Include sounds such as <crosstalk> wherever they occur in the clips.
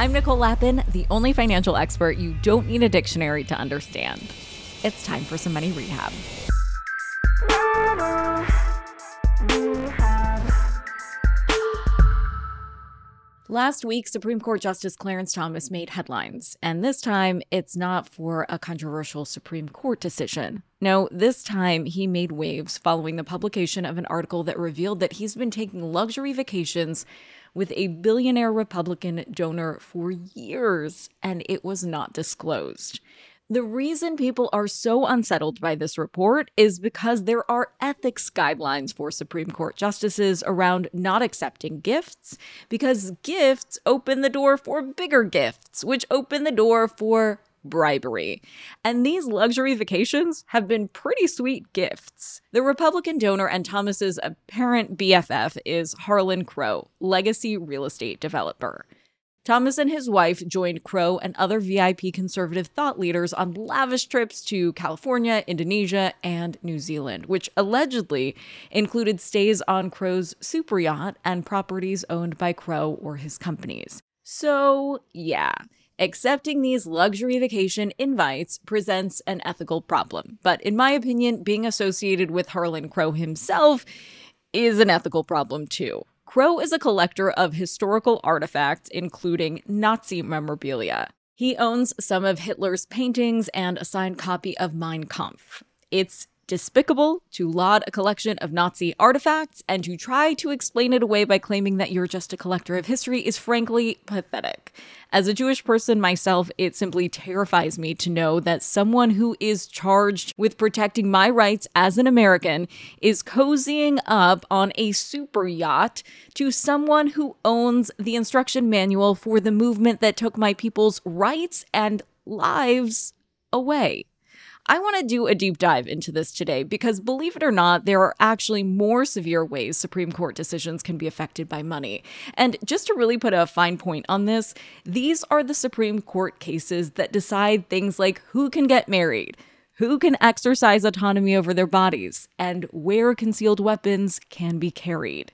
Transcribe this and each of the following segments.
I'm Nicole Lapin, the only financial expert you don't need a dictionary to understand. It's time for some money rehab. Last week, Supreme Court Justice Clarence Thomas made headlines, and this time it's not for a controversial Supreme Court decision. No, this time he made waves following the publication of an article that revealed that he's been taking luxury vacations with a billionaire Republican donor for years, and it was not disclosed. The reason people are so unsettled by this report is because there are ethics guidelines for Supreme Court justices around not accepting gifts, because gifts open the door for bigger gifts, which open the door for bribery. And these luxury vacations have been pretty sweet gifts. The Republican donor and Thomas's apparent BFF is Harlan Crow, legacy real estate developer. Thomas and his wife joined Crow and other VIP conservative thought leaders on lavish trips to California, Indonesia, and New Zealand, which allegedly included stays on Crow's super yacht and properties owned by Crow or his companies. So, yeah, Accepting these luxury vacation invites presents an ethical problem. But in my opinion, being associated with Harlan Crow himself is an ethical problem too. Crow is a collector of historical artifacts, including Nazi memorabilia. He owns some of Hitler's paintings and a signed copy of Mein Kampf. It's despicable to laud a collection of Nazi artifacts and to try to explain it away by claiming that you're just a collector of history is frankly pathetic. As a Jewish person myself, it simply terrifies me to know that someone who is charged with protecting my rights as an American is cozying up on a super yacht to someone who owns the instruction manual for the movement that took my people's rights and lives away. I want to do a deep dive into this today because, believe it or not, there are actually more severe ways Supreme Court decisions can be affected by money. And just to really put a fine point on this, these are the Supreme Court cases that decide things like who can get married, who can exercise autonomy over their bodies, and where concealed weapons can be carried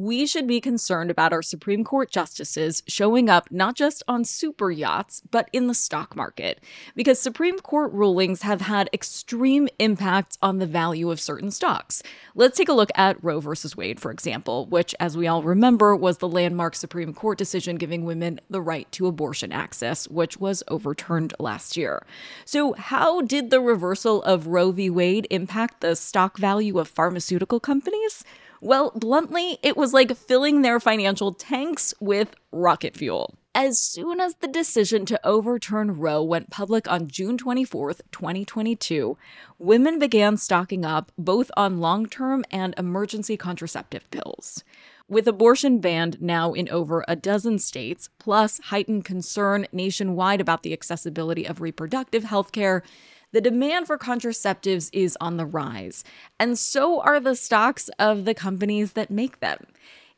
we should be concerned about our Supreme Court justices showing up not just on super yachts, but in the stock market, because Supreme Court rulings have had extreme impacts on the value of certain stocks. Let's take a look at Roe v. Wade, for example, which, as we all remember, was the landmark Supreme Court decision giving women the right to abortion access, which was overturned last year. So, how did the reversal of Roe v. Wade impact the stock value of pharmaceutical companies? Well, bluntly, it was like filling their financial tanks with rocket fuel. As soon as the decision to overturn Roe went public on June 24, 2022, women began stocking up both on long term and emergency contraceptive pills. With abortion banned now in over a dozen states, plus heightened concern nationwide about the accessibility of reproductive health care, the demand for contraceptives is on the rise, and so are the stocks of the companies that make them.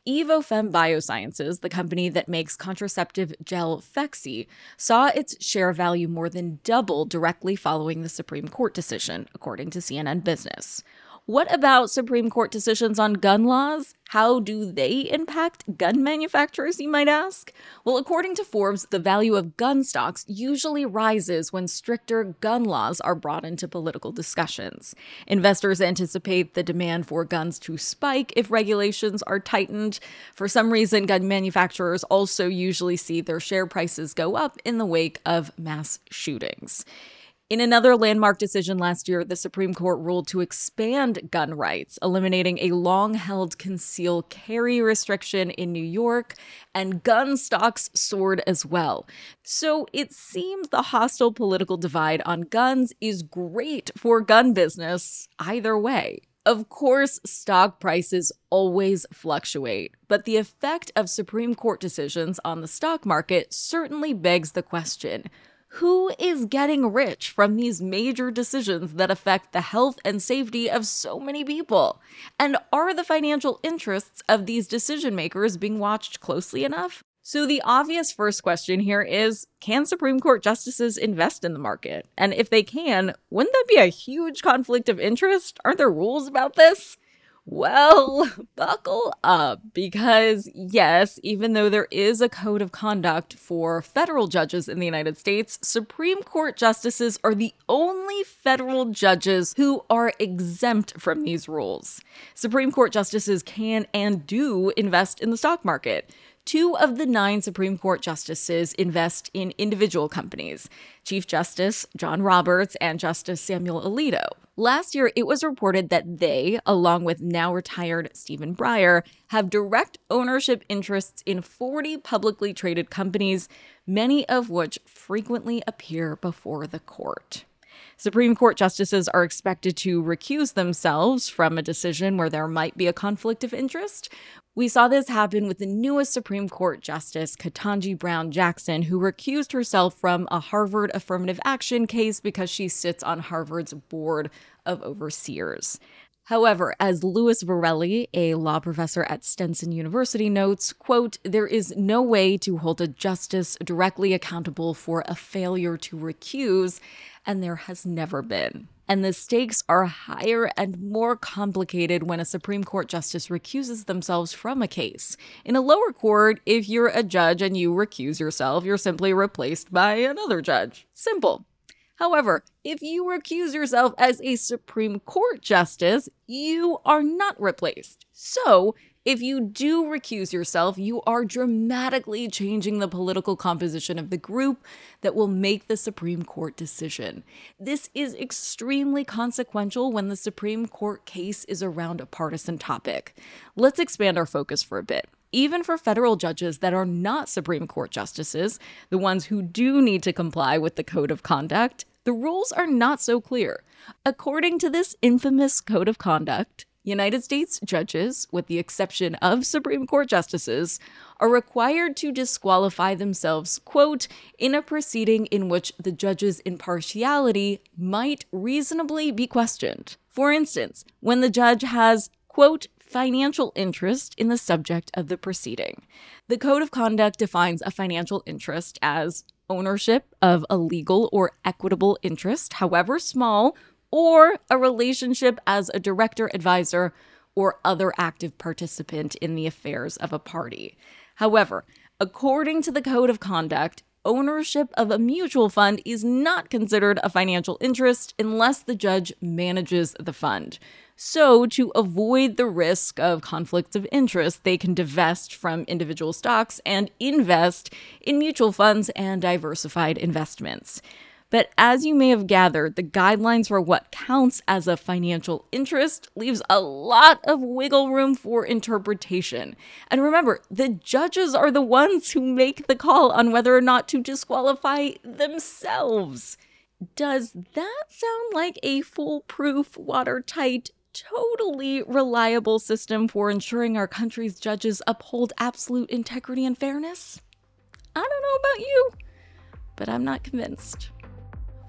Evofem Biosciences, the company that makes contraceptive gel Phexxi, saw its share value more than double directly following the Supreme Court decision, according to CNN Business. What about Supreme Court decisions on gun laws? How do they impact gun manufacturers, you might ask? Well, according to Forbes, the value of gun stocks usually rises when stricter gun laws are brought into political discussions. Investors anticipate the demand for guns to spike if regulations are tightened. For some reason, gun manufacturers also usually see their share prices go up in the wake of mass shootings. In another landmark decision last year, the Supreme Court ruled to expand gun rights, eliminating a long held conceal carry restriction in New York, and gun stocks soared as well. So it seems the hostile political divide on guns is great for gun business either way. Of course, stock prices always fluctuate, but the effect of Supreme Court decisions on the stock market certainly begs the question who is getting rich from these major decisions that affect the health and safety of so many people? And are the financial interests of these decision makers being watched closely enough? So, the obvious first question here is Can Supreme Court justices invest in the market? And if they can, wouldn't that be a huge conflict of interest? Aren't there rules about this? Well, <laughs> buckle up because, yes, even though there is a code of conduct for federal judges in the United States, Supreme Court justices are the only federal judges who are exempt from these rules. Supreme Court justices can and do invest in the stock market. Two of the nine Supreme Court justices invest in individual companies Chief Justice John Roberts and Justice Samuel Alito. Last year, it was reported that they, along with now retired Stephen Breyer, have direct ownership interests in 40 publicly traded companies, many of which frequently appear before the court. Supreme Court justices are expected to recuse themselves from a decision where there might be a conflict of interest. We saw this happen with the newest Supreme Court Justice, Ketanji Brown Jackson, who recused herself from a Harvard affirmative action case because she sits on Harvard's board of overseers. However, as Louis Virelli, a law professor at Stetson University, notes, quote, there is no way to hold a justice directly accountable for a failure to recuse, and there has never been. And the stakes are higher and more complicated when a Supreme Court justice recuses themselves from a case. In a lower court, if you're a judge and you recuse yourself, you're simply replaced by another judge. Simple. However, if you recuse yourself as a Supreme Court justice, you are not replaced. So, if you do recuse yourself, you are dramatically changing the political composition of the group that will make the Supreme Court decision. This is extremely consequential when the Supreme Court case is around a partisan topic. Let's expand our focus for a bit even for federal judges that are not Supreme Court justices, the ones who do need to comply with the code of conduct, the rules are not so clear. According to this infamous code of conduct, United States judges, with the exception of Supreme Court justices, are required to disqualify themselves, quote, in a proceeding in which the judge's impartiality might reasonably be questioned. For instance, when the judge has, quote, financial interest in the subject of the proceeding. The Code of Conduct defines a financial interest as ownership of a legal or equitable interest, however small, or a relationship as a director, advisor, or other active participant in the affairs of a party. However, according to the Code of Conduct, ownership of a mutual fund is not considered a financial interest unless the judge manages the fund. So, to avoid the risk of conflicts of interest, they can divest from individual stocks and invest in mutual funds and diversified investments. But as you may have gathered, the guidelines for what counts as a financial interest leaves a lot of wiggle room for interpretation. And remember, the judges are the ones who make the call on whether or not to disqualify themselves. Does that sound like a foolproof, watertight totally reliable system for ensuring our country's judges uphold absolute integrity and fairness? I don't know about you, but I'm not convinced.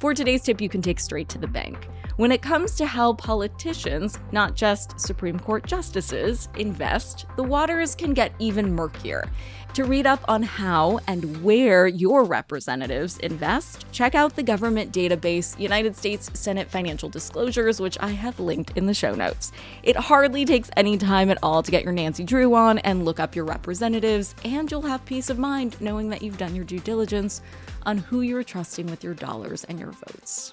For today's tip, you can take straight to the bank. When it comes to how politicians, not just Supreme Court justices, invest, the waters can get even murkier. To read up on how and where your representatives invest, check out the government database United States Senate Financial Disclosures, which I have linked in the show notes. It hardly takes any time at all to get your Nancy Drew on and look up your representatives, and you'll have peace of mind knowing that you've done your due diligence on who you're trusting with your dollars and your votes.